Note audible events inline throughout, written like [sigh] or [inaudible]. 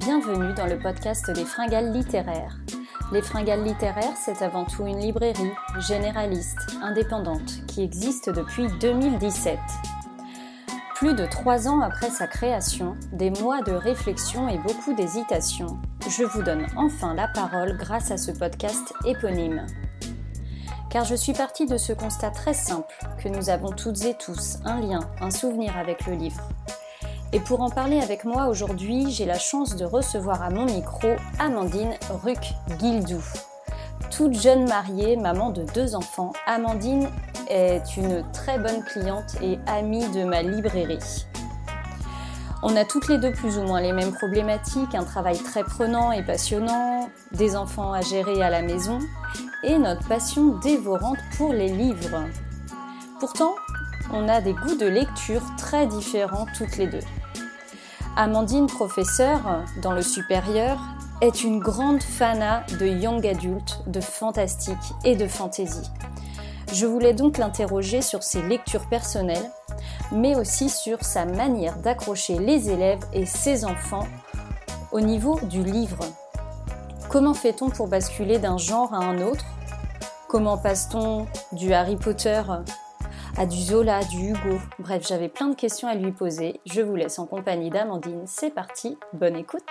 Bienvenue dans le podcast des Fringales littéraires. Les Fringales littéraires, c'est avant tout une librairie généraliste, indépendante, qui existe depuis 2017. Plus de trois ans après sa création, des mois de réflexion et beaucoup d'hésitation, je vous donne enfin la parole grâce à ce podcast éponyme. Car je suis partie de ce constat très simple que nous avons toutes et tous un lien, un souvenir avec le livre. Et pour en parler avec moi aujourd'hui, j'ai la chance de recevoir à mon micro Amandine Ruc-Guildou. Toute jeune mariée, maman de deux enfants, Amandine est une très bonne cliente et amie de ma librairie. On a toutes les deux plus ou moins les mêmes problématiques, un travail très prenant et passionnant, des enfants à gérer à la maison et notre passion dévorante pour les livres. Pourtant, on a des goûts de lecture très différents toutes les deux. Amandine, professeure dans le supérieur, est une grande fana de young adult, de fantastique et de fantasy. Je voulais donc l'interroger sur ses lectures personnelles, mais aussi sur sa manière d'accrocher les élèves et ses enfants au niveau du livre. Comment fait-on pour basculer d'un genre à un autre? Comment passe-t-on du Harry Potter à du Zola, du Hugo. Bref, j'avais plein de questions à lui poser. Je vous laisse en compagnie d'Amandine. C'est parti, bonne écoute.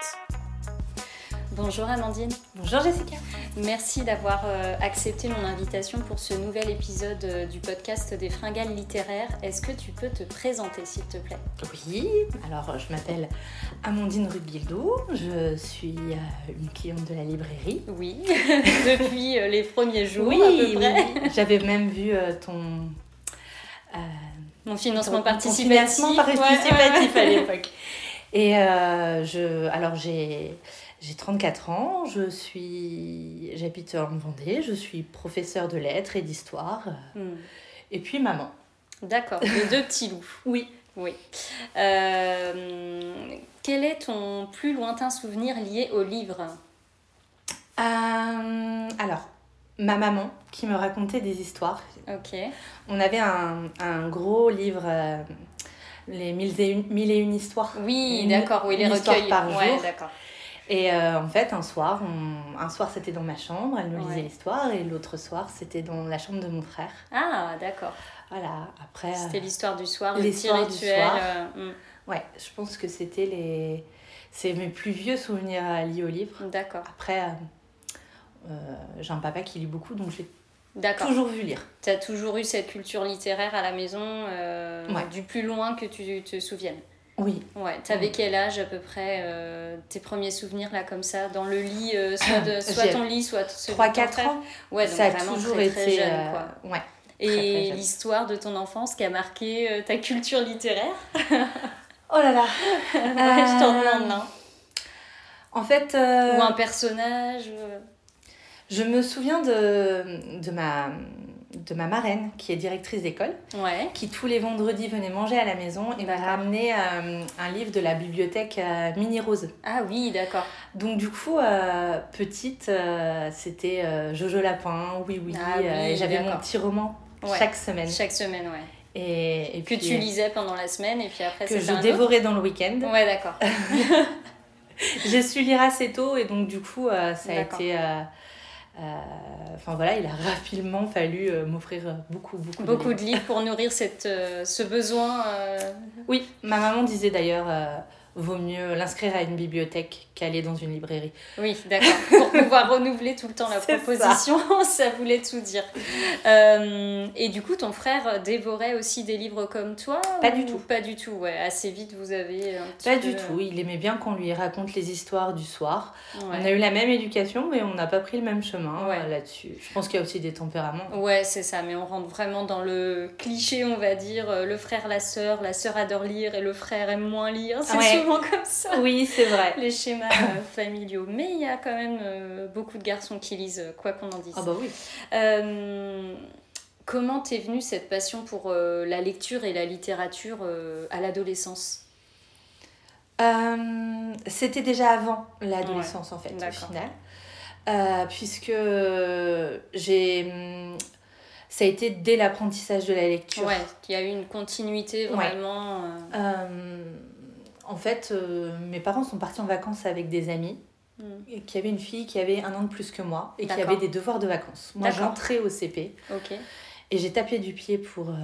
Bonjour Amandine. Bonjour Jessica. Merci d'avoir euh, accepté mon invitation pour ce nouvel épisode euh, du podcast des fringales littéraires. Est-ce que tu peux te présenter s'il te plaît? Oui, alors je m'appelle Amandine Rubildou, je suis euh, une cliente de la librairie. Oui, [laughs] depuis les premiers jours à peu près. Oui. J'avais même vu ton mon financement participatif. Financement participatif à l'époque. Et euh, je, alors j'ai, j'ai 34 ans, je suis, j'habite en Vendée, je suis professeure de lettres et d'histoire, hmm. et puis maman. D'accord, les deux petits loups. [laughs] Oui. Oui. Euh, quel est ton plus lointain souvenir lié au livre? Alors, ma maman qui me racontait des histoires. Ok. On avait un, un gros livre, euh, les mille et, une, mille et une histoires. Oui, d'accord, oui, les recueils. par jour. Ouais, d'accord. Et euh, en fait, un soir, un soir c'était dans ma chambre, elle me lisait l'histoire, et l'autre soir c'était dans la chambre de mon frère. Ah, d'accord. Voilà, après. C'était l'histoire du soir, le petit rituel. Euh, hmm. Ouais, je pense que c'était les. C'est mes plus vieux souvenirs liés au livre. D'accord. Après, euh, j'ai un papa qui lit beaucoup, donc j'ai toujours vu lire. Tu as toujours eu cette culture littéraire à la maison, euh, du plus loin que tu te souviennes oui. Ouais, t'avais quel âge à peu près euh, tes premiers souvenirs là comme ça dans le lit [coughs] soit, de, soit ton lit soit celui 3 4 ans. Ouais, donc ça a toujours très, été très jeune quoi. Ouais. Et l'histoire de ton enfance qui a marqué ta culture littéraire [laughs] Oh là là. [laughs] ouais, je t'en demande non. En fait ou un personnage je me souviens de, de, ma, de ma marraine, qui est directrice d'école, qui tous les vendredis venait manger à la maison et m'a ramené euh, un livre de la bibliothèque euh, Mini Rose. Ah oui, d'accord. Donc du coup, euh, petite, c'était Jojo Lapin, oui, oui, ah et j'avais mon petit roman chaque semaine. Chaque semaine, ouais. Et, et que tu lisais pendant la semaine et puis après que je dévorais dans le week-end. Ouais, d'accord. [laughs] J'ai su lire assez tôt et donc du coup, ça a été enfin voilà, il a [laughs] rapidement fallu euh, m'offrir beaucoup, beaucoup, beaucoup de livres. pour nourrir cette, euh, ce besoin. Oui, ma maman disait d'ailleurs vaut mieux l'inscrire à une bibliothèque qu'aller dans une librairie. Oui, d'accord. Pour [laughs] pouvoir renouveler tout le temps la proposition, [laughs] ça. voulait tout dire. Euh, et du coup, ton frère dévorait aussi des livres comme toi Pas du tout. Pas du tout, ouais. Assez vite, vous avez un petit Pas du tout. Il aimait bien qu'on lui raconte les histoires du soir. On a eu la même éducation, mais on n'a pas pris le même chemin euh, là-dessus. Je pense qu'il y a aussi des tempéraments. Ouais, c'est ça. Mais on rentre vraiment dans le cliché, on va dire. Euh, le frère, la sœur, la sœur adore lire et le frère aime moins lire. [laughs] C'est souvent comme ça. Oui, c'est vrai. Les schémas euh, familiaux. Mais il y a quand même euh, beaucoup de garçons qui lisent, euh, quoi qu'on en dise. Ah bah oui. comment t'es venue cette passion pour la lecture et la littérature à l'adolescence? C'était déjà avant l'adolescence, en fait, au final. puisque j'ai hum, ça a été dès l'apprentissage de la lecture. Ouais, il y a eu une continuité vraiment. En fait, euh, mes parents sont partis en vacances avec des amis Hmm. qui avaient une fille qui avait un an de plus que moi et qui avait des devoirs de vacances. Moi, j'entrais au CP et j'ai tapé du pied pour, euh,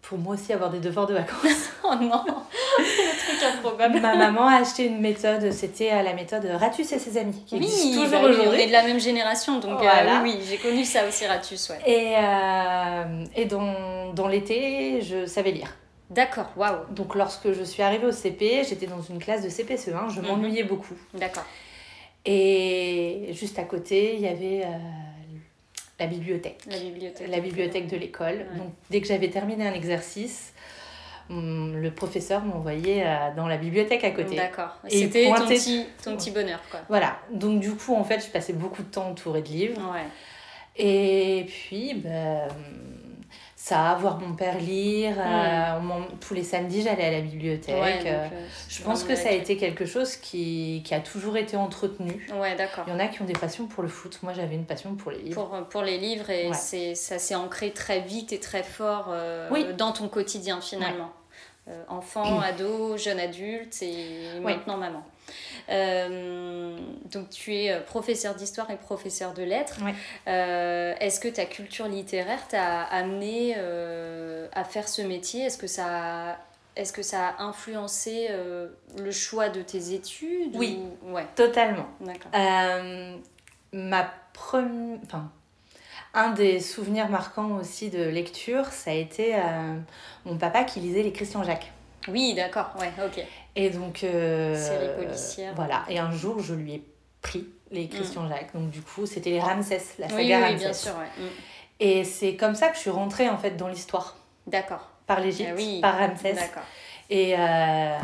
pour moi aussi avoir des devoirs de vacances. [laughs] Oh non [laughs] Le truc improbable. Ma maman a acheté une méthode, c'était euh, la méthode Ratus et ses amis, qui existe Oui, toujours bah on aujourd'hui. est de la même génération, donc euh, Voilà. oui, oui, j'ai connu ça aussi, Ratus, ouais. Et, euh, et dans, dans l'été, je savais lire. D'accord, waouh, Donc lorsque je suis arrivée au CP, j'étais dans une classe de CPCE1, je Mhm. m'ennuyais beaucoup. d'accord. Et juste à côté, il y avait euh, la bibliothèque. La bibliothèque. La bibliothèque de l'école. Ouais. Donc dès que j'avais terminé un exercice, hum, le professeur m'envoyait euh, dans la bibliothèque à côté. D'accord. C'était ton petit, ton petit bonheur, quoi. Voilà, donc du coup, en fait, je passais beaucoup de temps entourée de livres. Ouais. Et puis, ben, ça, voir mon père lire, euh, on m'en- tous les samedis, j'allais à la bibliothèque. Ouais, donc, euh, euh, je pense que ça a été quelque chose qui, qui a toujours été entretenu. Ouais, d'accord. Il y en a qui ont des passions pour le foot. Moi, j'avais une passion pour les livres. Pour, pour les livres, et Ouais. c'est, ça s'est ancré très vite et très fort euh, Oui. dans ton quotidien, finalement. Euh, enfant, ado, jeune adulte et maintenant maman. Donc tu es euh, professeur d'histoire et professeur de lettres. Ouais. Euh, est-ce que ta culture littéraire t'a amené euh, à faire ce métier? Est-ce que ça a, est-ce que ça a influencé euh, le choix de tes études? Oui. ou- Ouais, Totalement. ma première... Enfin, un des souvenirs marquants aussi de lecture, ça a été mon papa qui lisait les Christian Jacques. Oui, d'accord, ouais, ok. Et donc... euh, Série policière. Voilà. Et un jour, je lui ai pris les Christian Jacques. Donc du coup, c'était les Ramsès, la saga Oui, oui, Ramsès. bien sûr, ouais. Mm. Et c'est comme ça que je suis rentrée en fait dans l'histoire. D'accord. Par l'Égypte, Ah oui. par Ramsès. D'accord. Et, euh,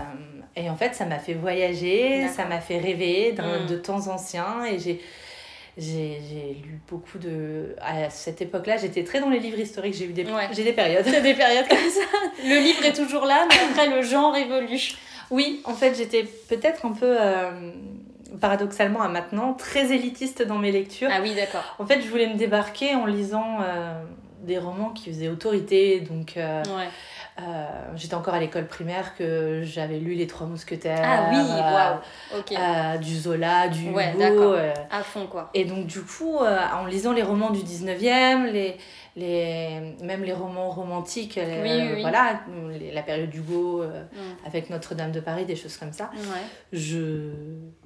et en fait, ça m'a fait voyager, ça m'a fait rêver Mm. de temps anciens. Et j'ai, lu beaucoup de. À cette époque-là, j'étais très dans les livres historiques, j'ai eu des, Ouais. j'ai des périodes. Des périodes comme ça. [laughs] Le livre est toujours là, mais après le genre évolue. Oui, en fait, j'étais peut-être un peu, euh, paradoxalement à maintenant, très élitiste dans mes lectures. Ah oui, d'accord. En fait, je voulais me débarquer en lisant euh, des romans qui faisaient autorité. Donc, euh, Ouais. Euh, j'étais encore à l'école primaire que j'avais lu Les Trois Mousquetaires. Ah oui, euh, euh, du Zola, du Ouais, Hugo. euh. À fond, quoi. Et donc, du coup, en lisant les romans du 19e, les, les, même les romans romantiques, Oui, oui, oui. voilà, les- la période d'Hugo euh, Mm. avec Notre-Dame de Paris, des choses comme ça, Ouais. je,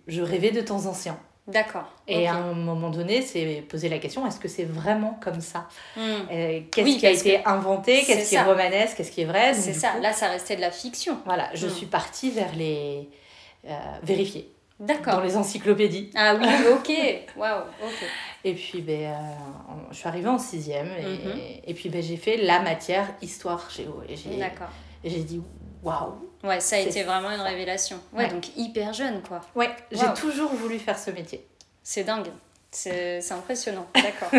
je rêvais de temps anciens. D'accord. Et à un moment donné, c'est poser la question est-ce que c'est vraiment comme ça? Mm. Euh, Qu'est-ce Oui, qui a été inventé? Qu'est-ce qui est romanesque Qu'est-ce qui est vrai? C'est ça. coup, Là, ça restait de la fiction. Voilà, je Mm. suis partie vers les. euh, vérifier dans D'accord. les encyclopédies. Ah oui, [laughs] ok. Waouh, ok. Et puis, ben, euh, je suis arrivée en sixième et, Mhm. et puis ben, j'ai fait la matière histoire géo. D'accord. et j'ai dit waouh! Ouais, ça a été vraiment une révélation. Ouais, Ouais. donc hyper jeune, quoi. Ouais, j'ai toujours voulu faire ce métier. C'est dingue. C'est impressionnant. [laughs] D'accord.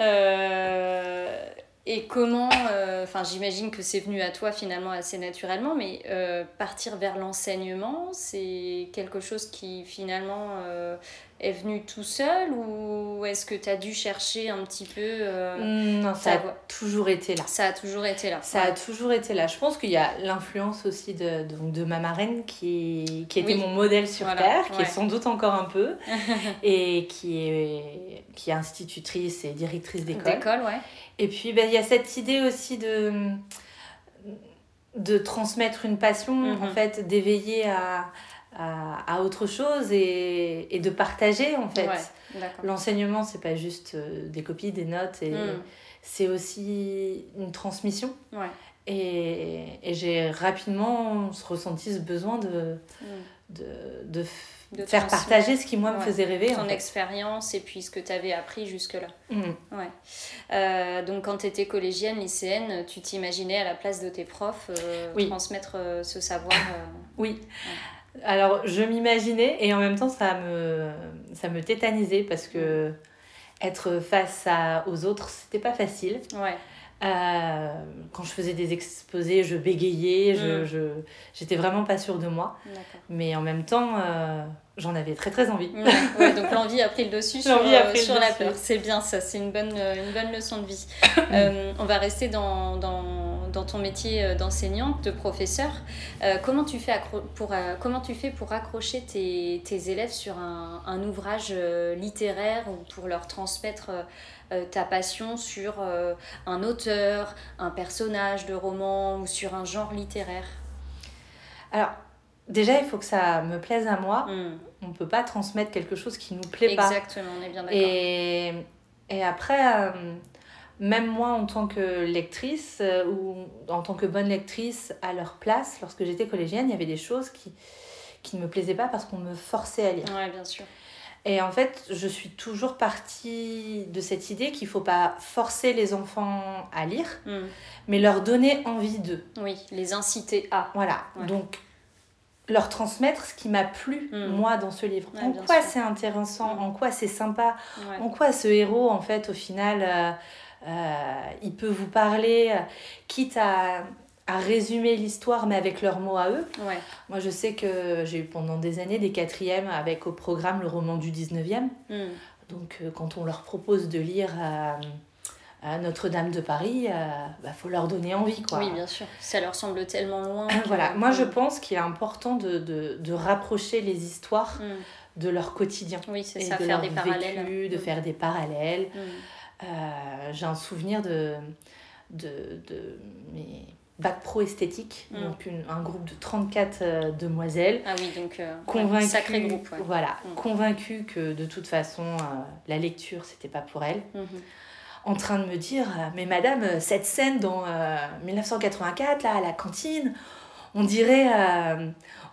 Euh, et comment, euh, enfin j'imagine que c'est venu à toi finalement assez naturellement, mais euh, partir vers l'enseignement, c'est quelque chose qui finalement est venu tout seul ou est-ce que tu as dû chercher un petit peu euh, Non, ça ça a toujours été là. Ça a toujours été là. Ça a toujours été là. Je pense qu'il y a l'influence aussi de, de, de ma marraine qui, qui était Oui. mon modèle sur Voilà, Terre, qui ouais. est sans doute encore un peu, [laughs] et qui est, qui est institutrice et directrice d'école. D'école, ouais. Et puis, ben, il y a cette idée aussi de, de transmettre une passion, en fait, d'éveiller à, à, à autre chose et, et de partager, en fait. Ouais. L'enseignement, c'est pas juste euh, des copies, des notes, et Mm. c'est aussi une transmission. Ouais. Et, et j'ai rapidement ressenti ce besoin de, Mm. de, de, faire partager ce qui, moi, me faisait rêver. en Ton fait. expérience et puis ce que tu avais appris jusque-là. Mm. Ouais. Euh, donc quand tu étais collégienne, lycéenne, tu t'imaginais à la place de tes profs euh, Oui. transmettre euh, ce savoir Oui. Alors, je m'imaginais et en même temps, ça me, ça me tétanisait parce que être face à, aux autres, c'était pas facile. Ouais. Euh, quand je faisais des exposés, je bégayais, je, Mm. je, j'étais vraiment pas sûre de moi. Mais en même temps, euh, j'en avais très très envie. Ouais, ouais, donc [laughs] l'envie a pris le dessus sur, euh, le la dessus. peur. C'est bien ça, c'est une bonne, une bonne leçon de vie. [coughs] On va rester dans, dans, dans ton métier d'enseignante, de professeur. comment, tu fais pour, comment tu fais pour accrocher tes, tes élèves sur un, un ouvrage littéraire ou pour leur transmettre ta passion sur un auteur, un personnage de roman ou sur un genre littéraire? Alors, déjà, il faut que ça me plaise à moi. Hmm. On ne peut pas transmettre quelque chose qui ne nous plaît pas. Exactement, on est bien d'accord. Et, et après, euh, même moi, en tant que lectrice, euh, ou en tant que bonne lectrice, à leur place, lorsque j'étais collégienne, il y avait des choses qui, qui ne me plaisaient pas parce qu'on me forçait à lire. Oui, bien sûr. Et en fait, je suis toujours partie de cette idée qu'il ne faut pas forcer les enfants à lire, hmm. mais leur donner envie d'eux. Oui, les inciter à. Voilà. Donc, leur transmettre ce qui m'a plu, hmm. moi, dans ce livre. en quoi c'est intéressant, en quoi c'est sympa, en quoi ce héros, en fait, au final, euh, il peut vous parler, euh, quitte à, à résumer l'histoire, mais avec leurs mots à eux. Moi, je sais que j'ai eu pendant des années des quatrièmes avec au programme le roman du 19e. Hmm. Donc, quand on leur propose de lire Notre-Dame de Paris, il euh, bah, faut leur donner envie. Quoi. Oui, bien sûr. Ça leur semble tellement loin. [coughs] voilà, moi je pense qu'il est important de, de, de, rapprocher les histoires hmm. de leur quotidien. Oui, c'est ça, de faire des parallèles. de hmm. faire des parallèles. Euh, j'ai un souvenir de, de, de mes bac pro esthétique, donc un groupe de 34 euh, demoiselles. Ah oui, donc convaincues, sacré groupe. Voilà, convaincues que de toute façon la lecture c'était pas pour elles en train de me dire euh, Mais madame, euh, cette scène dans 1984, euh, là, à la cantine, on dirait.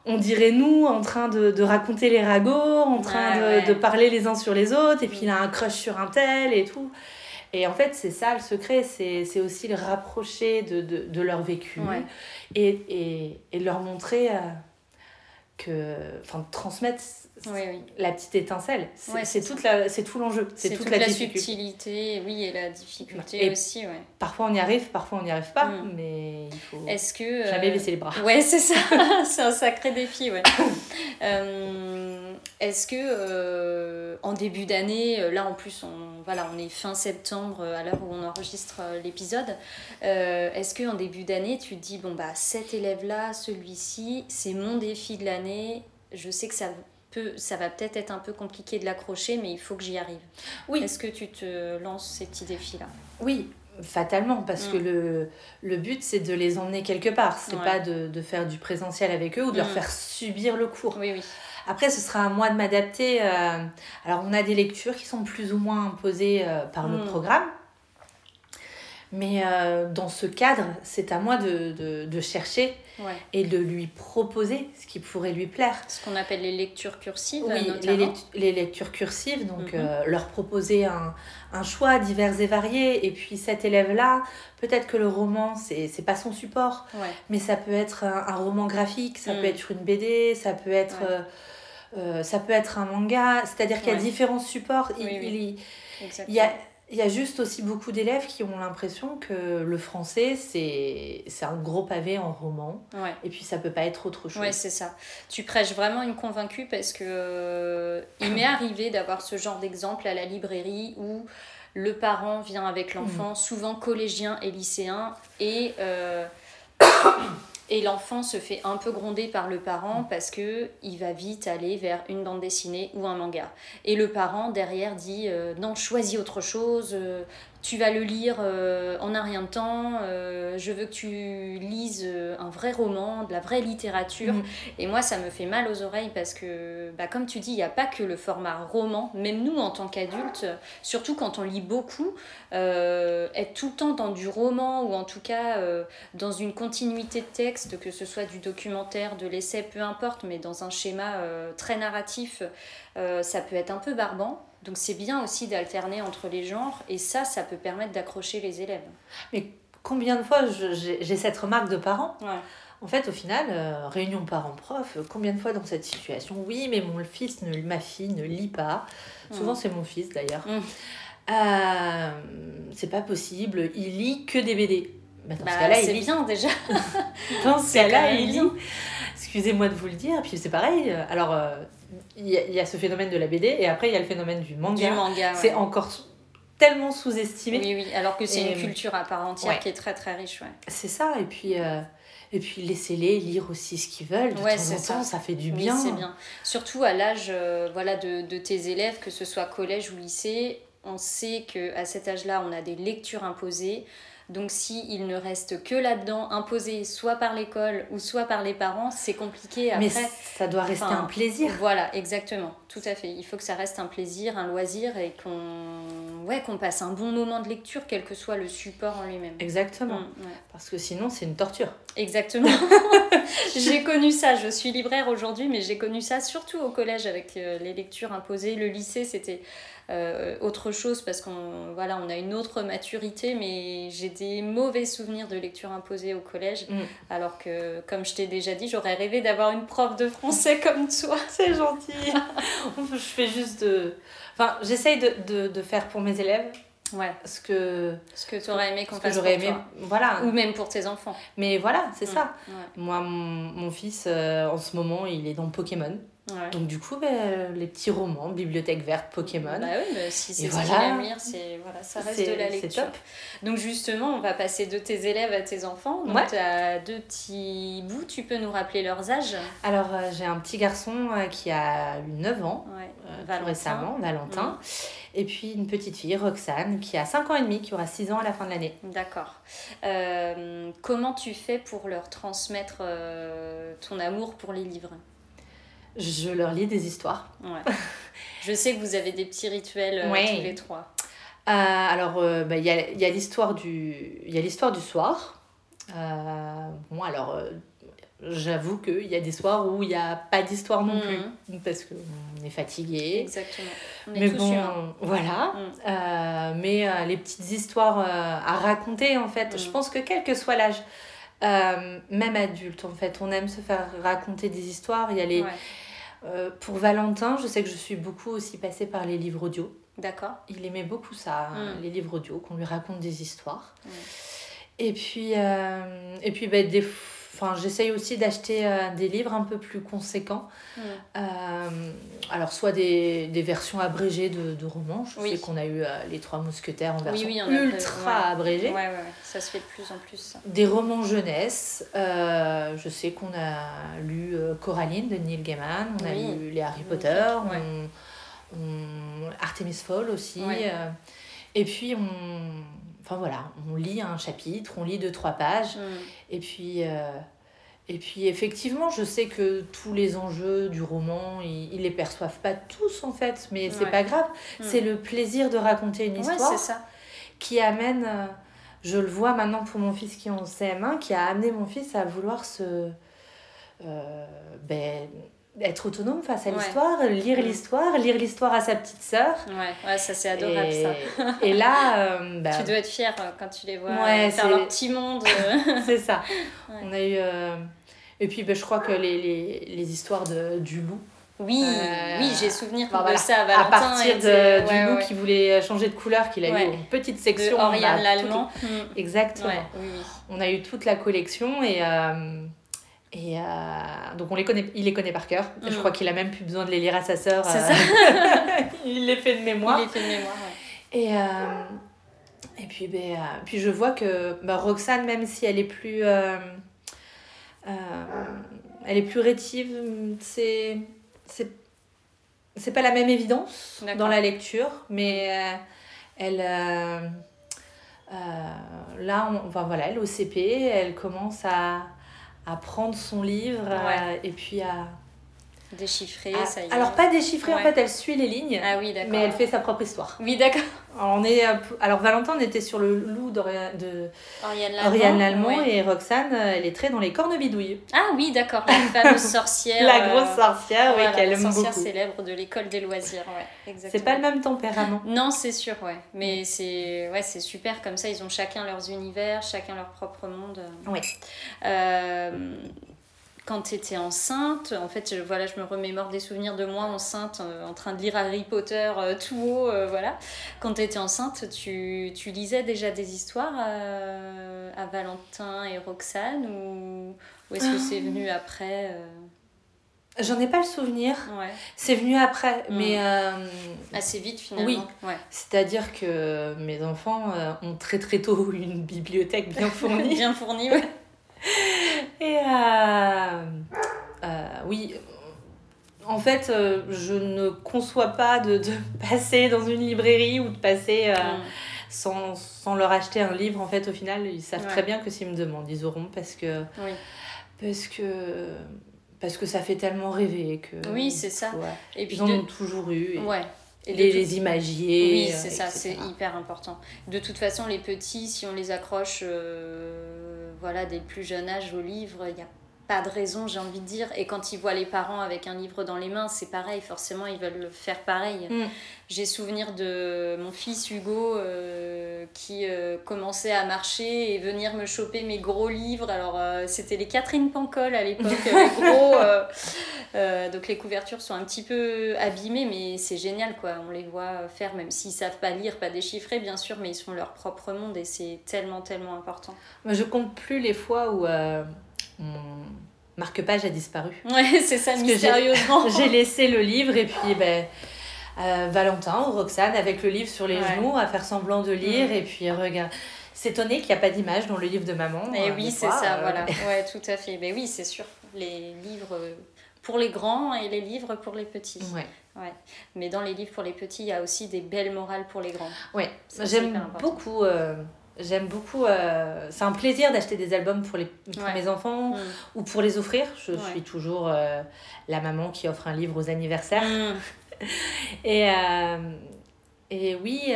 on dirait nous en train de, raconter les ragots, en train de, parler les uns sur les autres, et puis il a un crush sur un tel et tout. Et en fait, c'est ça le secret, c'est aussi le rapprocher de, leur vécu et, et, et, leur montrer que. Enfin, transmettre la petite étincelle. C'est toute la, c'est tout l'enjeu. C'est toute, la, subtilité, oui, et la difficulté aussi. Ouais. Parfois on y arrive, parfois on n'y arrive pas, mm. mais il faut Est-ce que, jamais euh, baisser les bras. Ouais, c'est ça. [laughs] [laughs] c'est un sacré défi, ouais. [coughs] euh, est-ce que euh, en début d'année, là en plus, on, voilà, on est fin septembre à l'heure où on enregistre euh, l'épisode, est-ce que en début d'année, tu te dis bon bah cet élève-là, celui-ci, c'est mon défi de l'année. Je sais que ça ça va peut-être être un peu compliqué de l'accrocher, mais il faut que j'y arrive. Oui. Est-ce que tu te lances ces petits défis-là? Oui, fatalement, parce que mm. le, le but, c'est de les emmener quelque part. C'est pas de, de, faire du présentiel avec eux ou de leur mm. faire subir le cours. Oui, oui. Après, ce sera à moi de m'adapter. Euh, alors, on a des lectures qui sont plus ou moins imposées euh, par le mm. programme. Mais euh, dans ce cadre, c'est à moi de, de, de chercher et de lui proposer ce qui pourrait lui plaire. Ce qu'on appelle les lectures cursives. Oui, les, les, lectures cursives, donc mhm. euh, leur proposer un, un, choix divers et varié. Et puis cet élève-là, peut-être que le roman, c'est n'est pas son support, mais ça peut être un, roman graphique, ça peut mm. être une BD, ça peut être, euh, ça peut être un manga. C'est-à-dire qu'il y a différents supports. il, il, il y a il y a juste aussi beaucoup d'élèves qui ont l'impression que le français, c'est un gros pavé en roman. Et puis ça peut pas être autre chose. Ouais, c'est ça. Tu prêches vraiment une convaincue parce que euh, il m'est [laughs] arrivé d'avoir ce genre d'exemple à la librairie où le parent vient avec l'enfant, mm. souvent collégien et lycéen, et euh, et l'enfant se fait un peu gronder par le parent parce que il va vite aller vers une bande dessinée ou un manga. Et le parent derrière dit euh, non, choisis autre chose, euh, tu vas le lire euh, en un rien de temps, euh, je veux que tu lises euh, un vrai roman, de la vraie littérature. Mm. Et moi, ça me fait mal aux oreilles parce que, bah, comme tu dis, il n'y a pas que le format roman. Même nous, en tant qu'adultes, surtout quand on lit beaucoup, être tout le temps dans du roman ou en tout cas dans une continuité de texte, que ce soit du documentaire, de l'essai, peu importe, mais dans un schéma très narratif, ça peut être un peu barbant. Donc c'est bien aussi d'alterner entre les genres et ça, ça peut permettre d'accrocher les élèves. Mais combien de fois j'ai cette remarque de parents? En fait, au final, euh, réunion parents-prof, combien de fois dans cette situation? Oui, mais mon fils, ne, ma fille ne lit pas. Souvent, c'est mon fils d'ailleurs. Euh, c'est pas possible, il lit que des BD. Bah, bah, c'est bien déjà. [laughs] dans ce cas-là, il lit. Excusez-moi de vous le dire, puis c'est pareil. Alors, euh, il y, a ce phénomène de la BD et après il y a le phénomène du manga. manga C'est encore tellement sous-estimé. Oui, oui, alors que c'est Et- une culture à part entière Ouais. qui est très très riche. Ouais. C'est ça, et puis, euh, et puis laissez-les lire aussi ce qu'ils veulent. De Ouais, temps c'est en temps, ça. ça fait du Oui, bien. c'est bien. Surtout à l'âge euh, voilà, de, de tes élèves, que ce soit collège ou lycée, on sait qu'à cet âge-là, on a des lectures imposées. Donc s'il ne reste que là-dedans, imposé soit par l'école ou soit par les parents, c'est compliqué après. Mais ça doit rester enfin, un plaisir. Voilà, exactement, tout à fait. Il faut que ça reste un plaisir, un loisir et qu'on ouais, qu'on passe un bon moment de lecture, quel que soit le support en lui-même. Exactement. Mm, ouais. Parce que sinon, c'est une torture. Exactement. [laughs] [laughs] j'ai connu ça. Je suis libraire aujourd'hui, mais j'ai connu ça surtout au collège avec euh, les lectures imposées. Le lycée, c'était euh, autre chose parce qu'on voilà, on a une autre maturité, mais j'ai des mauvais souvenirs de lecture imposée au collège. Mm. Alors que, comme je t'ai déjà dit, j'aurais rêvé d'avoir une prof de français comme toi. C'est gentil. [laughs] je fais juste de. Enfin, j'essaye de, de, de faire pour mes élèves Ouais. ce que, Ce que tu aurais aimé qu'on fasse j'aurais aimé. toi. Voilà. Ou même pour tes enfants. Mais voilà, c'est ça. Ouais. Moi, mon, mon fils, euh, en ce moment, il est dans Pokémon. Ouais. Donc, du coup, ben, les petits romans, Bibliothèque verte, Pokémon. Bah oui, bah si c'est voilà. c'est voilà, ça reste de la c'est lecture. top. Donc justement, on va passer de tes élèves à tes enfants. Donc Ouais. tu as deux petits bouts, tu peux nous rappeler leurs âges? Alors, euh, j'ai un petit garçon euh, qui a eu 9 ans, Ouais. euh, Valentin. récemment, Valentin. Et puis, une petite fille, Roxane, qui a 5 ans et demi, qui aura 6 ans à la fin de l'année. D'accord. Comment tu fais pour leur transmettre ton amour pour les livres? Je leur lis des histoires. Ouais. Je sais que vous avez des petits rituels euh, Ouais. tous les trois. Euh, alors, euh, bah, il y a, y a l'histoire du, il y a l'histoire du soir. Euh, bon, alors, j'avoue qu'il y a des soirs où il n'y a pas d'histoire non Mhm. plus, parce qu'on est fatigué. Exactement. On est Mais tous bon, humains. voilà. Euh, mais euh, les petites histoires euh, à raconter, en fait, je pense que quel que soit l'âge, euh, même adulte, en fait, on aime se faire raconter des histoires. Il y a les, Ouais. euh, pour Valentin, je sais que je suis beaucoup aussi passée par les livres audio. D'accord. Il aimait beaucoup ça, hein, Mm. les livres audio, qu'on lui raconte des histoires. Mm. Et puis, euh, et puis ben, des, enfin, j'essaye aussi d'acheter euh, des livres un peu plus conséquents. Mm. Euh, alors, soit des, des versions abrégées de, de romans. Je Oui. sais qu'on a eu euh, Les Trois Mousquetaires en version oui, ultra ouais. abrégée. Ouais, ouais. Ça se fait de plus en plus. ça. Des romans jeunesse. Je sais qu'on a lu Coraline de Neil Gaiman. On a lu les Harry Potter. on, on- Artemis Fowl aussi. Et puis, on, enfin, voilà, on lit un chapitre, on lit deux, trois pages. Mm. Et puis, euh, et puis effectivement, je sais que tous les enjeux du roman, ils, ils les perçoivent pas tous en fait, mais c'est Ouais. pas grave. Mm. C'est le plaisir de raconter une histoire c'est ça. qui amène, euh, je le vois maintenant pour mon fils qui est en CM1, qui a amené mon fils à vouloir se. euh, ben, être autonome face à Ouais. l'histoire, lire Mm. l'histoire, lire l'histoire à sa petite sœur. Ouais, ouais ça c'est adorable et, ça. et là, [laughs] euh, ben, Tu dois être fière euh, quand tu les vois Ouais, euh, faire c'est- leur petit monde. [laughs] c'est ça. On a eu. euh, Et puis, ben, je crois que les, les, les histoires de, du loup, Oui, Euh, oui, j'ai souvenir Enfin, de voilà. ça. à Valentin partir de, était- du loup qui voulait changer de couleur, qu'il a eu une petite de section. on a Oriane toutes l'Allemand. Mm. les- [laughs] Exactement. Oui. On a eu toute la collection et. Et euh, donc on les connaît, il les connaît par cœur. Je Mm. crois qu'il a même plus besoin de les lire à sa sœur. C'est euh, [laughs] il les fait de mémoire. Il est fait de mémoire. ouais. Et, euh, et puis, ben, puis je vois que bah, Roxane, même si elle est plus, euh, elle est plus rétive, c'est, c'est, c'est pas la même évidence dans la lecture, mais elle, là, on, enfin, voilà, elle est au CP, elle commence à, à prendre son livre Ouais. et puis à, Déchiffré, à- ça y est. alors pas déchiffrer en Ouais. fait, elle suit les lignes, Ah oui, d'accord. mais elle fait sa propre histoire. Oui, d'accord. Alors, on est, euh, alors Valentin, on était sur le loup d'Oriane de Oriane Lallemand. Ouais. et Roxane, euh, elle est très dans les cornebidouilles. Ah oui, d'accord. La fameuse sorcière. [laughs] La euh, grosse sorcière, oui, voilà, qu'elle la aime sorcière beaucoup. célèbre de l'école des loisirs, ouais. Exactement. C'est pas le même tempérament. Non, c'est sûr, ouais. Mais c'est ouais, c'est super comme ça. Ils ont chacun leurs univers, chacun leur propre monde. Ouais. Euh, quand tu étais enceinte, en fait, je, voilà, je me remémore des souvenirs de moi enceinte, euh, en train de lire Harry Potter euh, tout haut, euh, voilà. Quand tu étais enceinte, tu, tu lisais déjà des histoires à Valentin et Roxane ou, ou est-ce que c'est venu après J'en ai pas le souvenir. Ouais. C'est venu après, Mm. mais Assez vite finalement. Oui. Ouais. c'est-à-dire que mes enfants ont très très tôt une bibliothèque bien [laughs] fournie. Bien fourni, ouais. Et euh, euh, oui, en fait, euh, je ne conçois pas de, de [laughs] passer dans une librairie ou de passer euh, Mm. sans, sans leur acheter un livre. En fait, au final, ils savent Ouais. très bien que s'ils me demandent, ils auront parce que Oui. parce que parce que ça fait tellement rêver que Oui, c'est ça. Ouais. Et puis Ils en de- ont toujours eu. et Ouais. Et de les, les imagiers. Oui, euh, c'est ça, c'est hyper important. De toute façon, les petits, si on les accroche euh, voilà, dès le plus jeune âge au livre, il n'y a pas de raison, j'ai envie de dire. Et quand ils voient les parents avec un livre dans les mains, c'est pareil, forcément, ils veulent faire pareil. Mm. J'ai souvenir de mon fils Hugo euh, qui euh, commençait à marcher et venir me choper mes gros livres. Alors, euh, c'était les Catherine Pancol à l'époque, [laughs] gros. donc, les couvertures sont un petit peu abîmées, mais c'est génial, quoi. On les voit faire, même s'ils savent pas lire, pas déchiffrer, bien sûr, mais ils sont leur propre monde et c'est tellement, tellement important. Je compte plus les fois où marque-page a disparu. [laughs] Ouais, c'est ça, Parce mystérieusement. [laughs] J'ai laissé le livre et puis ben, euh, Valentin ou Roxane avec le livre sur les Ouais. genoux à faire semblant de lire Mm. et puis regarde. S'étonner qu'il n'y a pas d'image dans le livre de maman. Et euh, oui, c'est ça, euh, voilà. [laughs] Ouais, tout à fait. Mais oui, c'est sûr. Les livres euh, pour les grands et les livres pour les petits. Ouais. Mais dans les livres pour les petits, il y a aussi des belles morales pour les grands. C'est j'aime beaucoup. euh, J'aime beaucoup. euh, c'est un plaisir d'acheter des albums pour, les, pour Ouais. mes enfants Mm. ou pour les offrir. Je Ouais. suis toujours euh, la maman qui offre un livre aux anniversaires. Mm. [laughs] Et, euh, et oui,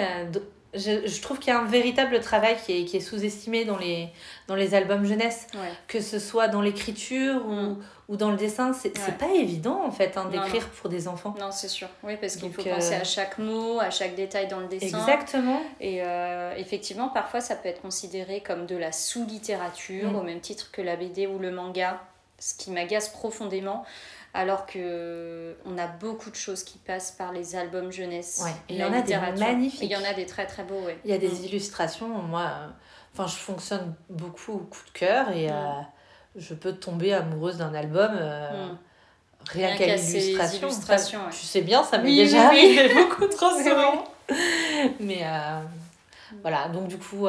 je, je trouve qu'il y a un véritable travail qui est, qui est sous-estimé dans les, dans les albums jeunesse, Ouais. que ce soit dans l'écriture ou, Mm. ou dans le dessin. C'est Ouais. pas évident en fait hein, d'écrire pour des enfants. Non, c'est sûr. Oui, parce qu'il faut euh, penser à chaque mot, à chaque détail dans le dessin. Exactement. Et euh, effectivement, parfois, ça peut être considéré comme de la sous-littérature, Mm. au même titre que la BD ou le manga, ce qui m'agace profondément. Alors que on a beaucoup de choses qui passent par les albums jeunesse. Ouais, et il y en a des magnifiques. Il y en a des très très beaux. Il y a des illustrations. Moi, euh, enfin, je fonctionne beaucoup au coup de cœur et Mm. euh, je peux tomber amoureuse d'un album. euh, Mm. Rien Rien qu'à l'illustration. ouais. Tu sais bien, ça m'est Oui, déjà oui, oui. arrivé [laughs] beaucoup trop [laughs] souvent. [laughs] Mais voilà, donc du coup,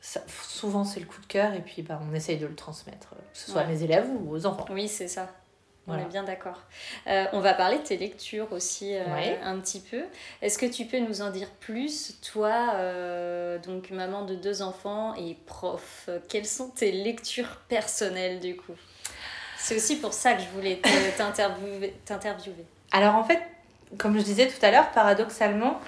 ça- souvent c'est le coup de cœur et puis bah, on essaye de le transmettre, que ce soit à mes élèves ou aux enfants. Oui, c'est ça. Voilà. On est bien d'accord. Euh, on va parler de tes lectures aussi euh, Ouais. un petit peu. Est-ce que tu peux nous en dire plus, toi, euh, donc maman de deux enfants et prof, quelles sont tes lectures personnelles du coup? C'est aussi pour ça que je voulais te- [laughs] t'interviewer. Alors en fait, comme je disais tout à l'heure, paradoxalement,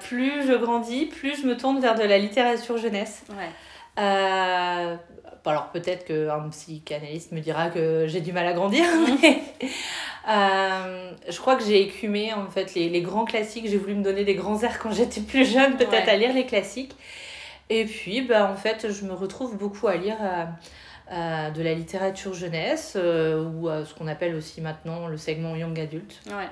plus je grandis, plus je me tourne vers de la littérature jeunesse. Ouais. Alors peut-être qu'un psychanalyste me dira que j'ai du mal à grandir, [laughs] mais euh, je crois que j'ai écumé en fait les, les grands classiques. J'ai voulu me donner des grands airs quand j'étais plus jeune, peut-être Ouais. à lire les classiques. Et puis bah, en fait, je me retrouve beaucoup à lire euh, euh, de la littérature jeunesse ou ce qu'on appelle aussi maintenant le segment young adulte, Ouais.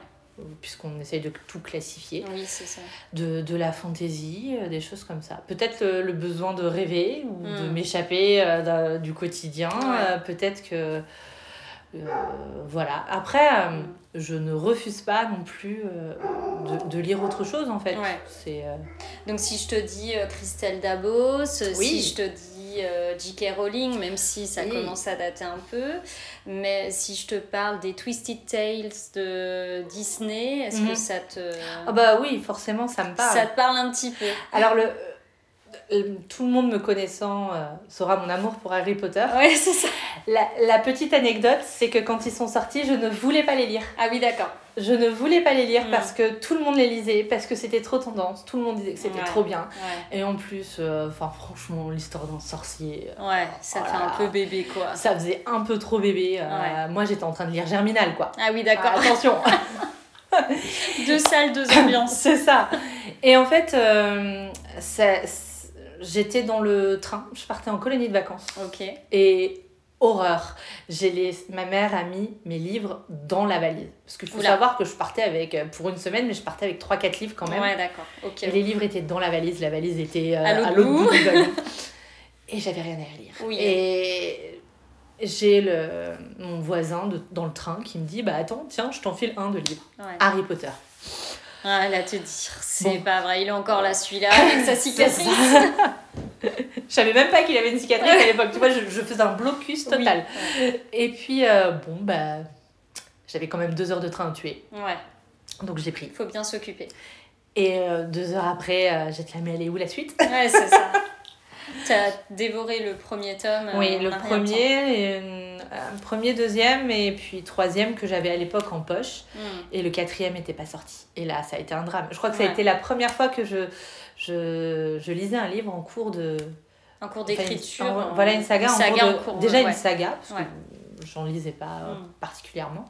Puisqu'on essaye de tout classifier Oui, c'est ça. de, de la fantaisie, euh, des choses comme ça. Peut-être le, le besoin de rêver ou de Mm. m'échapper euh, du quotidien. Ouais. euh, Peut-être que. euh, voilà. Après, je ne refuse pas non plus de, de lire autre chose en fait. Ouais. C'est. Donc si je te dis Christelle Dabos, Oui. si je te dis euh, J.K. Rowling, même si ça Oui. commence à dater un peu, mais si je te parle des Twisted Tales de Disney, est-ce que Mhm. ça te... Ah bah oui, forcément, ça me parle. Ça te parle un petit peu Alors, le, euh, tout le monde me connaissant euh, saura mon amour pour Harry Potter. Ouais, c'est ça. La, la petite anecdote, c'est que quand ils sont sortis, je ne voulais pas les lire. Ah oui, d'accord. Je ne voulais pas les lire Mm. parce que tout le monde les lisait, parce que c'était trop tendance, tout le monde disait que c'était Ouais. trop bien. Ouais, Et en plus, euh, enfin franchement, l'histoire d'un sorcier, euh, ouais ça Oh fait là un peu bébé, quoi. ça faisait un peu trop bébé. euh, Ouais. Moi, j'étais en train de lire Germinal, quoi. Ah oui, d'accord. Ah, attention, [laughs] [laughs] Deux salles, deux ambiances. c'est ça. Et en fait, j'étais dans le train, je partais en colonie de vacances. Ok. Et horreur, j'ai les... ma mère a mis mes livres dans la valise. Parce qu'il faut Oula. savoir que je partais avec, euh, pour une semaine, mais je partais avec 3-4 livres quand même. Ouais, d'accord. Et les livres étaient dans la valise, la valise était euh, À l'autre bout. [laughs] Et j'avais rien à lire. Oui. Et, j'ai le, mon voisin de- dans le train qui me dit Bah attends, tiens, je t'enfile un de livres. Ouais. Harry Potter. Ah, là, te dire, c'est Bon. pas vrai, il est encore là celui-là [laughs] avec sa cicatrice. [laughs] Je savais même pas qu'il avait une cicatrice à l'époque. Tu vois, je, je faisais un blocus total. Oui. Et puis, euh, bon, bah, j'avais quand même deux heures de train à tuer. Ouais, Donc j'ai pris. il faut bien s'occuper. Et euh, deux heures après, euh, j'étais là, mais elle est où la suite? Ouais, c'est ça. T'as dévoré le premier tome. euh, Oui, en le premier, et, euh, premier, deuxième, et puis troisième que j'avais à l'époque en poche. Hmm. Et le quatrième n'était pas sorti. Et là, ça a été un drame. Je crois que ça a été la première fois que je, je, je lisais un livre en cours de... En cours d'écriture. en- voilà, une saga, en, saga cours de- en cours, Déjà ouais. une saga, parce Ouais. que j'en lisais pas euh, Mm. particulièrement.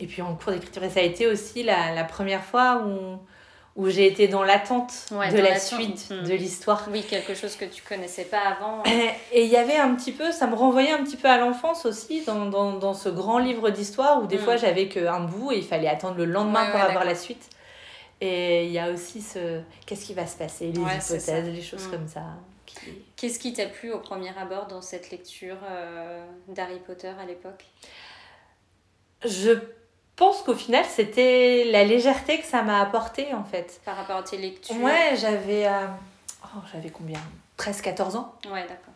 Et puis en cours d'écriture. Et ça a été aussi la, la première fois où, où j'ai été dans l'attente Ouais, de dans la suite Mm. de l'histoire. Oui, quelque chose que tu connaissais pas avant. [clears throat] Et il y avait un petit peu, ça me renvoyait un petit peu à l'enfance aussi, dans, dans, dans ce grand livre d'histoire où des Mm. fois j'avais qu'un bout et il fallait attendre le lendemain Ouais, pour ouais, avoir la suite. Et il y a aussi ce. Qu'est-ce qui va se passer Les hypothèses, les choses Mm. comme ça. qui- Qu'est-ce qui t'a plu au premier abord dans cette lecture euh, d'Harry Potter à l'époque? Je pense qu'au final, c'était la légèreté que ça m'a apporté en fait. par rapport à tes lectures Ouais, j'avais. euh, Oh, j'avais combien? 13-14 ans. Ouais, d'accord.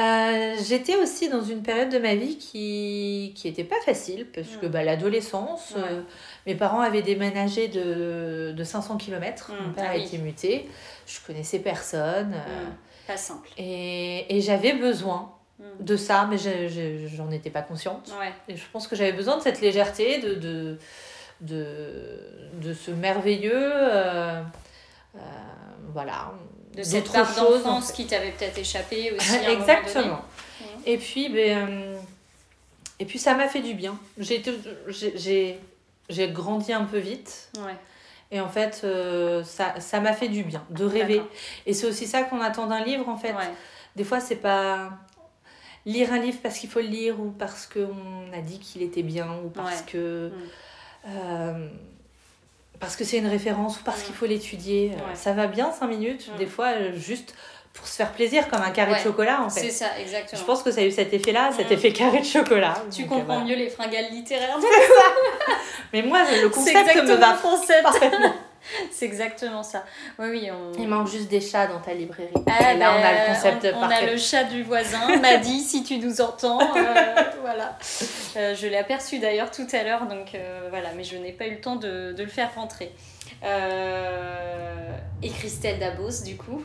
Euh, J'étais aussi dans une période de ma vie qui qui était pas facile parce que bah, l'adolescence, Ouais. euh, mes parents avaient déménagé de, de 500 km. Mm. Mon père Ah a oui. été muté. Je connaissais personne. Hmm. Pas simple. et et j'avais besoin. De ça, mais je- je- j'en étais pas consciente. Ouais, Et je pense que j'avais besoin de cette légèreté, de, de, de, de ce merveilleux. euh, euh, voilà. de cette part en d'enfance qui t'avait peut-être échappé [laughs] aussi. à un moment Exactement. donné. Et puis, ben, euh, et puis ça m'a fait du bien. J'ai grandi un peu vite. Ouais. Et en fait, ça ça m'a fait du bien de rêver. Et c'est aussi ça qu'on attend d'un livre, en fait. Ouais. Des fois, c'est pas lire un livre parce qu'il faut le lire ou parce qu'on a dit qu'il était bien ou parce Ouais. que Mm. euh, parce que c'est une référence ou parce Mm. qu'il faut l'étudier. Euh, Ouais. Ça va bien cinq minutes, Mm. des fois euh, juste pour se faire plaisir comme un carré Ouais. de chocolat en C'est fait. ça, exactement. Je pense que ça a eu cet effet-là, cet effet carré de chocolat. Tu comprends voilà. mieux les fringales littéraires. [laughs] Mais moi, le C'est concept me va concept. parfaitement. [laughs] C'est exactement ça. Oui, oui, on... Il manque juste des chats dans ta librairie. Ah, Et là, on a ben, le concept on, on a le chat du voisin, [laughs] m'a dit si tu nous entends. euh, [laughs] voilà. Euh, je l'ai aperçu d'ailleurs tout à l'heure, donc euh, voilà, mais je n'ai pas eu le temps de, de le faire rentrer. Et Christelle Dabos, du coup.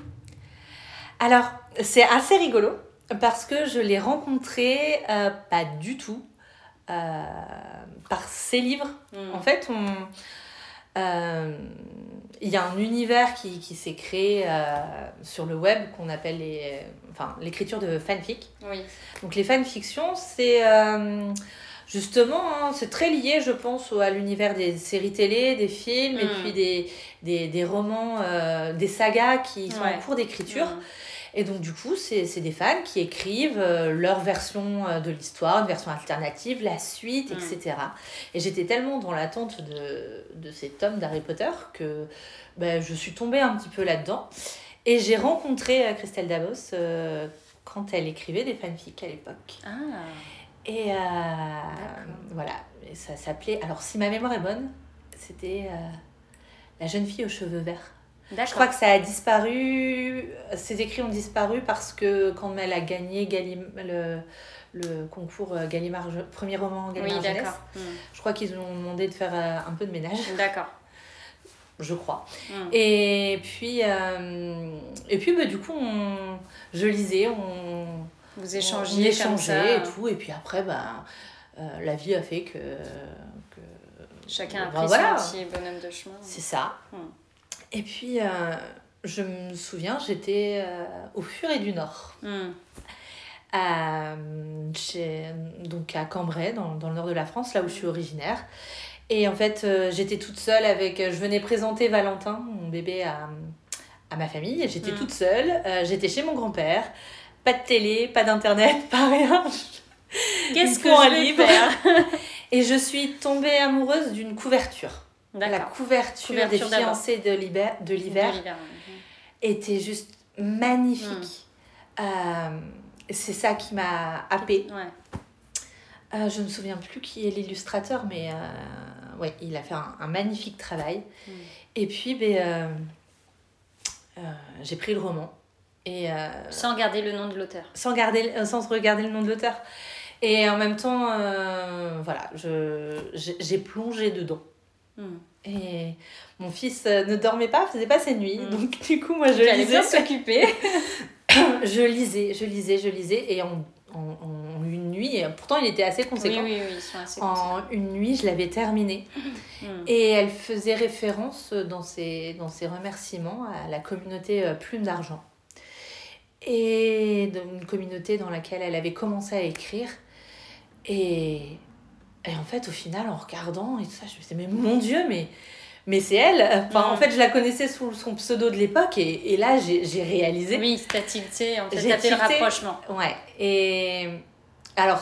Alors, c'est assez rigolo parce que je l'ai rencontré euh, pas du tout par ses livres. Hmm. En fait, on, il y a un univers qui, qui s'est créé euh, sur le web qu'on appelle les, enfin, l'écriture de fanfic. Oui, Donc les fanfictions, c'est euh, justement, hein, c'est très lié, je pense, à l'univers des séries télé, des films, et Mm. puis des, des, des romans, euh, des sagas qui sont Ouais. en cours d'écriture. Hmm. Et donc du coup, c'est des fans qui écrivent euh, leur version euh, de l'histoire, une version alternative, la suite, Mm. etc. Et j'étais tellement dans l'attente de, de ces tomes d'Harry Potter que ben, je suis tombée un petit peu là-dedans. Et j'ai rencontré euh, Christelle Davos euh, quand elle écrivait des fanfics à l'époque. Ah, Et euh, voilà, Et ça s'appelait... Alors si ma mémoire est bonne, c'était euh, La jeune fille aux cheveux verts. Je crois que ça a disparu, ces écrits ont disparu parce que quand elle a gagné le, le concours euh, Gallimard, premier roman Gallimard Oui, Jeunesse, d'accord. Hmm. je crois qu'ils ont demandé de faire euh, un peu de ménage, D'accord. je crois. Hmm. Et puis, euh, et puis bah, du coup, on, je lisais, on, Vous échangez échangeait et tout, et puis après, bah, euh, la vie a fait que... que Chacun a bah, pris voilà. son petit bonhomme de chemin. C'est ça. Hmm. Et puis, euh, je me souviens, j'étais euh, au Furet du Nord. Hmm. à, chez- donc à Cambrai, dans, dans le nord de la France, là où je suis originaire. Et en fait, euh, j'étais toute seule avec. Je venais présenter Valentin, mon bébé, à, à ma famille. J'étais Mm. toute seule. euh, j'étais chez mon grand-père. Pas de télé, pas d'internet, [laughs] pas rien. Qu'est-ce que je vais faire? Et je suis tombée amoureuse d'une couverture. La couverture, Couverture des fiancés de l'hiver- de était juste magnifique. Euh, c'est ça qui m'a happée. Ouais. Euh, je ne me souviens plus qui est l'illustrateur, mais euh, ouais, il a fait un, un magnifique travail. Mm. Et puis, ben, j'ai pris le roman. Et, Sans garder le nom de l'auteur. sans, garder, sans regarder le nom de l'auteur. Et en même temps, voilà, j'ai plongé dedans. Mm. Et mon fils euh, ne dormait pas, faisait pas ses nuits. Mm. Donc, du coup, moi, je J'allais lisais. s'occuper. [coughs] je lisais, je lisais, je lisais. Et en, en, en une nuit, et pourtant, il était assez oui, conséquent. oui, oui, ils sont assez En une nuit, je l'avais terminé. [coughs] Mm. Et elle faisait référence dans ses, dans ses remerciements à la communauté euh, Plume d'Argent. Et une communauté dans laquelle elle avait commencé à écrire. Et, et en fait, au final, en regardant et tout ça, je me disais, mais mon Dieu, mais, mais c'est elle. Enfin, en fait, je la connaissais sous son pseudo de l'époque. Et, et là, j'ai réalisé. Oui, t'as tilté, en fait, t'as fait le rapprochement. Ouais. Et alors,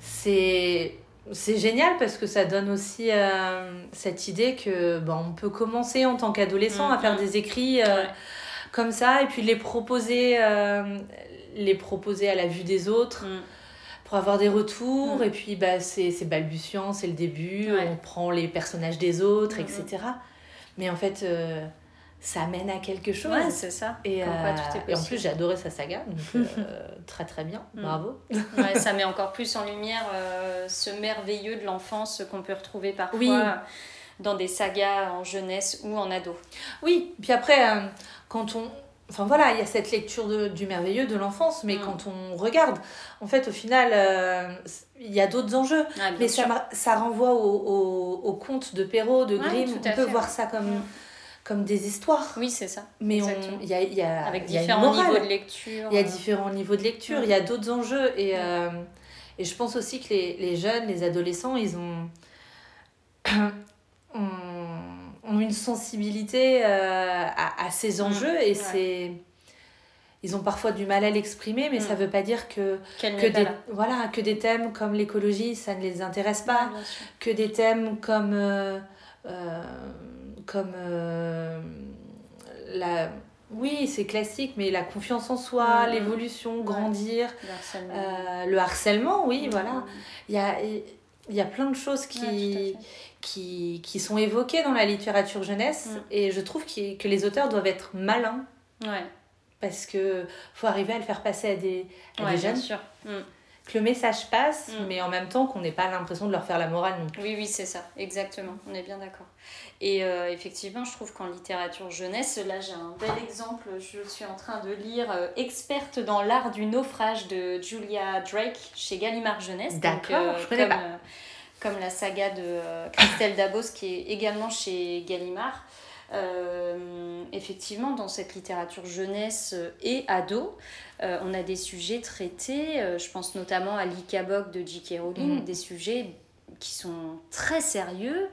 c'est c'est génial parce que ça donne aussi euh, cette idée que ben, on peut commencer en tant qu'adolescent à faire des écrits euh, Ouais. comme ça et puis les proposer euh, les proposer à la vue des autres Mm. Pour avoir des retours Mhm. et puis bah, c'est c'est balbutiant c'est le début Ouais. on prend les personnages des autres etc mais en fait euh, ça mène à quelque chose Ouais, c'est ça. et, quoi euh, et en plus, j'ai adoré sa saga, donc [laughs] euh, très très bien, Mm. bravo. [laughs] Ouais, ça met encore plus en lumière euh, ce merveilleux de l'enfance qu'on peut retrouver parfois Oui. dans des sagas en jeunesse ou en ado. Oui, puis après, quand on. Enfin voilà, il y a cette lecture de- du merveilleux de l'enfance, mais Mm. quand on regarde, en fait, au final, euh, il y a d'autres enjeux. Ah, Mais sûr. ça, renvoie au, au, au conte de Perrault, de Grimm. on peut fait, voir ça comme, Mm. comme des histoires. Oui, c'est ça. Mais on- exactement. il y a, il y a, Avec il y a une différents niveaux de lecture. Il y a différents niveaux de lecture, il y a d'autres enjeux. Et, Mm. euh, et je pense aussi que les, les jeunes, les adolescents, ils ont, [clears throat] ont, ont une sensibilité euh, à, à ces enjeux et ouais. c'est. Ils ont parfois du mal à l'exprimer, mais Mm. ça veut pas dire que, que, des, là. voilà, que des thèmes comme l'écologie, ça ne les intéresse pas, que des thèmes comme, euh, euh, comme euh, la... Oui, c'est classique, mais la confiance en soi, Mm. l'évolution, grandir, Le harcèlement. le harcèlement, oui, Mm. voilà. Il y a, il y a plein de choses qui, Ouais, qui, qui sont évoquées dans la littérature jeunesse, Mm. et je trouve que les auteurs doivent être malins, Ouais, parce que faut arriver à le faire passer à des, à ouais, des bien jeunes, sûr. Mm. Que le message passe, Mm. mais en même temps qu'on n'ait pas l'impression de leur faire la morale non plus. Oui, oui, c'est ça, exactement. On est bien d'accord. Et euh, effectivement, je trouve qu'en littérature jeunesse, là j'ai un bel exemple. Je suis en train de lire euh, Experte dans l'art du naufrage de Julia Drake chez Gallimard Jeunesse. Donc, euh, D'accord, je connais comme, pas. comme la saga de Christelle Dabos qui est également chez Gallimard. Euh, effectivement, dans cette littérature jeunesse et ado, euh, on a des sujets traités, euh, je pense notamment à l'Ikabok de J.K. Rowling, Mhm. des sujets qui sont très sérieux,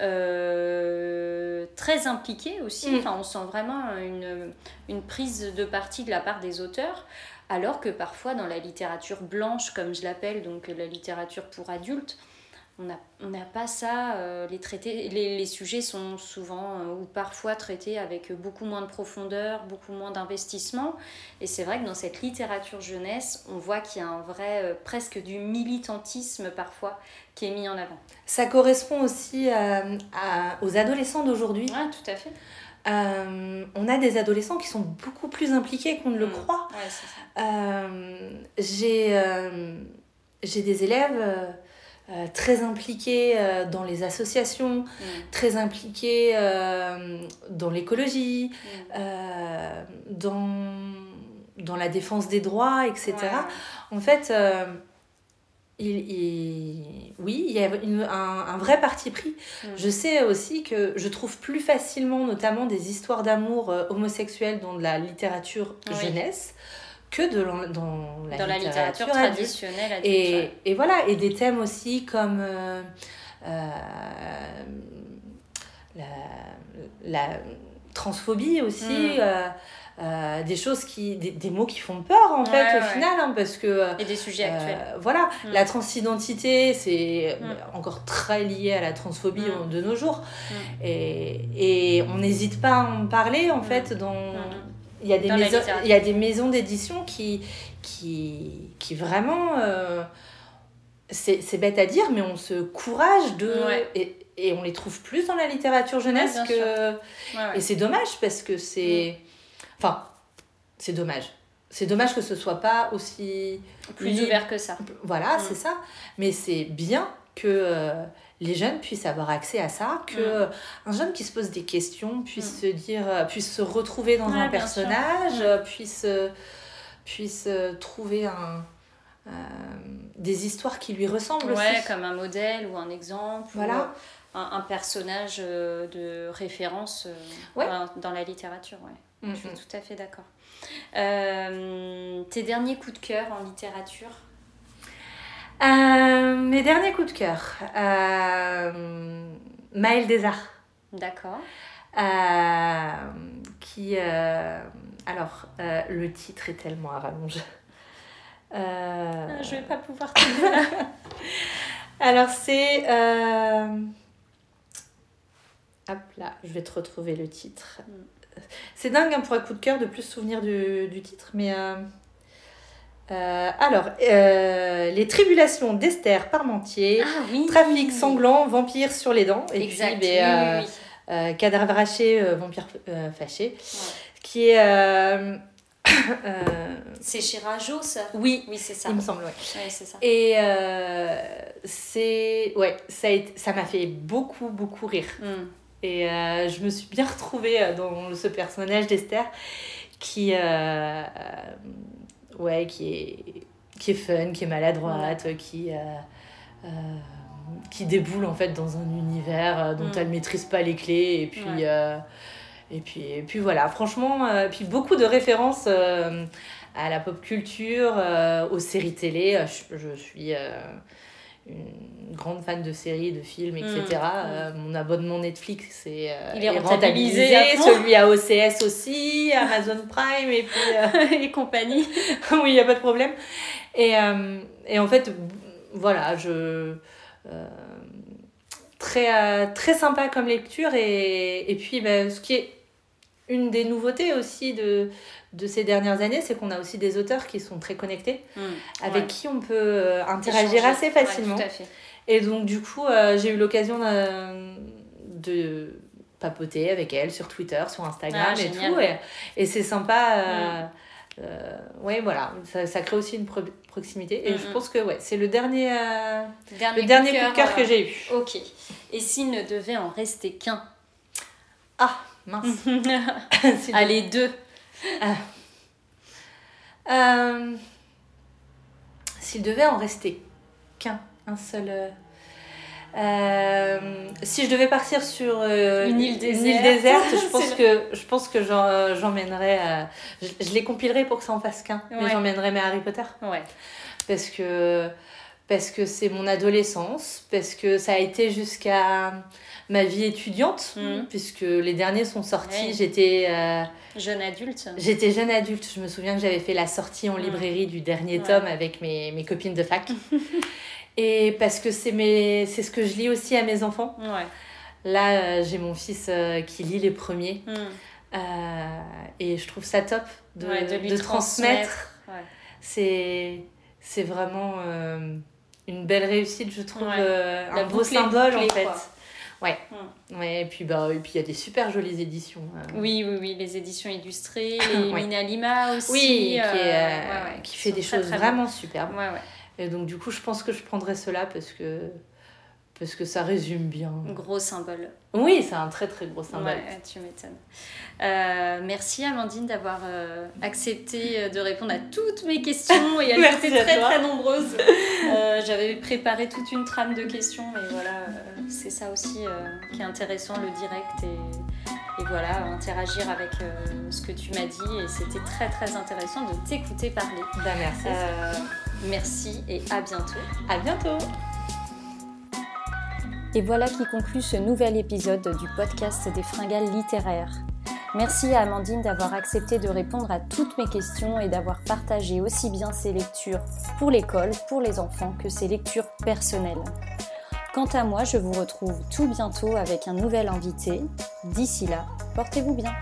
euh, très impliqués aussi. Mhm. Enfin, on sent vraiment une, une prise de parti de la part des auteurs. Alors que parfois dans la littérature blanche, comme je l'appelle, donc la littérature pour adultes, on n'a pas ça. euh, les, traités, les, les sujets sont souvent euh, ou parfois traités avec beaucoup moins de profondeur, beaucoup moins d'investissement. Et c'est vrai que dans cette littérature jeunesse, on voit qu'il y a un vrai, euh, presque du militantisme parfois qui est mis en avant. Ça correspond aussi à- aux adolescents d'aujourd'hui. Ouais, tout à fait. Euh, on a des adolescents qui sont beaucoup plus impliqués qu'on ne le Mm. croit. Ouais. Euh, j'ai euh, j'ai des élèves euh, très impliqués euh, dans les associations, Mm. très impliqués euh, dans l'écologie, Mm. euh, dans, dans la défense des droits, etc. Ouais. En fait, euh, il, il- oui, il y a une- un, un vrai parti pris. Mm. Je sais aussi que je trouve plus facilement, notamment des histoires d'amour homosexuelles dans de la littérature Oui. jeunesse que de, dans la Dans la littérature adulte. traditionnelle adulte. Et, et voilà, et des thèmes aussi comme euh, euh, la, la transphobie aussi, Mm. euh, des choses qui, des, des mots qui font peur en fait au ouais. final, hein, parce que Et des sujets actuels. voilà, Mm. la transidentité, c'est Mm. encore très lié à la transphobie Mm. de nos jours. Et, et on n'hésite pas à en parler, en fait, dans. Il y a des maisons, il y a des maisons d'édition qui, qui, qui vraiment, euh, c'est bête à dire, mais on se courage de Ouais. et, et on les trouve plus dans la littérature jeunesse Ouais, que Ouais, et c'est dommage parce que c'est, enfin, c'est dommage. C'est dommage que ce soit pas aussi Plus libre. ouvert que ça. Voilà, Mm. c'est ça. Mais c'est bien que euh, les jeunes puissent avoir accès à ça, que Mm. un jeune qui se pose des questions puisse se dire, euh, puisse se retrouver dans Ouais, un personnage, Mm. euh, puisse euh, puisse trouver un euh, des histoires qui lui ressemblent Ouais, aussi. comme un modèle ou un exemple. Voilà. Ou un, un personnage de référence Ouais. dans, la littérature. Ouais. Mm, Je suis mm. tout à fait d'accord. Euh, tes derniers coups de cœur en littérature? Euh, mes derniers coups de cœur. Euh, Maël Desarts. D'accord. Euh, qui euh, alors le titre est tellement à rallonge Ah, Je vais pas pouvoir [laughs] alors c'est hop là je vais te retrouver le titre Mm. c'est dingue hein, pour un coup de cœur de plus souvenir du, du titre mais euh, alors euh, les tribulations d'Esther Parmentier Ah oui trafic sanglant vampire sur les dents et Exact. puis oui, ben, euh, oui, oui. cadavre haché, vampire fâché, qui est. [coughs] C'est chez Rajo, ça? Oui, Oui, c'est ça. il me semble, ouais. Ouais, c'est ça. Et euh, c'est. Ouais, ça m'a fait beaucoup, beaucoup rire. Mm. Et euh, je me suis bien retrouvée dans ce personnage d'Esther qui. euh, ouais, qui est, qui est fun, qui est maladroite, qui. euh, euh, qui déboule en fait dans un univers euh, dont Mm. elle maîtrise pas les clés et puis Ouais. et puis et puis voilà franchement puis beaucoup de références à la pop culture aux séries télé je, je suis une grande fan de séries de films etc Mm. Euh, mon abonnement Netflix est, euh, Il est rentabilisé celui à OCS aussi Amazon Prime et puis euh, [laughs] Et compagnie. [laughs] oui, il n'y a pas de problème. Et, euh, et en fait, voilà, je. très, très sympa comme lecture. Et, et puis, ben, ce qui est une des nouveautés aussi de, de ces dernières années, c'est qu'on a aussi des auteurs qui sont très connectés, Mm. avec Ouais. qui on peut euh, interagir Échanger. assez facilement. Ouais, tout à fait. Et donc, du coup, euh, j'ai eu l'occasion de, de papoter avec elle sur Twitter, sur Instagram Ah, et génial. tout. Et, et c'est sympa. euh, euh, ouais, voilà. Ça, ça crée aussi une pro- proximité. Et Mm, je mm. pense que ouais, c'est le dernier, euh, Dernier le dernier coup de cœur euh, que j'ai eu. Ok. Et s'il ne devait en rester qu'un? Ah, mince. [laughs] [laughs] Allez, deux. Euh, S'il devait en rester qu'un, un seul. euh, euh, si je devais partir sur euh, Une île déserte. déserte, je pense [laughs] que je pense que j'emmènerais. je, je les compilerais pour que ça en fasse qu'un, mais j'emmènerais mes Harry Potter Ouais. parce que parce que c'est mon adolescence, parce que ça a été jusqu'à ma vie étudiante, Mhm. puisque les derniers sont sortis. J'étais euh, Jeune adulte. J'étais jeune adulte, je me souviens que j'avais fait la sortie en librairie du dernier Ouais. tome avec mes, mes copines de fac. [laughs] Et parce que c'est mes- ce que je lis aussi à mes enfants. Ouais. Là, euh, j'ai mon fils euh, qui lit les premiers. Mm. Euh, et je trouve ça top de, Ouais, de lui de transmettre. C'est vraiment une belle réussite, je trouve. Un beau symbole en fait. quoi. Ouais. Mm. ouais. Et puis bah, et puis il y a des super jolies éditions. euh. Oui, oui, oui, les éditions illustrées, [coughs] Ouais. les Mina Lima aussi. Oui, qui, est, euh, euh, ouais, ouais, qui fait des choses très vraiment superbes. bien. Ouais, ouais. Et donc du coup, je pense que je prendrais cela parce que parce que ça résume bien. Gros symbole. Oui, c'est un très très gros symbole. Ouais, tu m'étonnes. Euh, merci Amandine d'avoir euh, accepté euh, de répondre à toutes mes questions et [laughs] elles étaient très toi. très nombreuses. [laughs] Euh, J'avais préparé toute une trame de questions, mais voilà, c'est ça aussi qui est intéressant, le direct et, et voilà, interagir avec ce que tu m'as dit et c'était très très intéressant de t'écouter parler. Bah, merci. Merci et à bientôt. À bientôt. Et voilà qui conclut ce nouvel épisode du podcast des fringales littéraires. Merci à Amandine d'avoir accepté de répondre à toutes mes questions et d'avoir partagé aussi bien ses lectures pour l'école, pour les enfants, que ses lectures personnelles. Quant à moi, je vous retrouve tout bientôt avec un nouvel invité. D'ici là, portez-vous bien.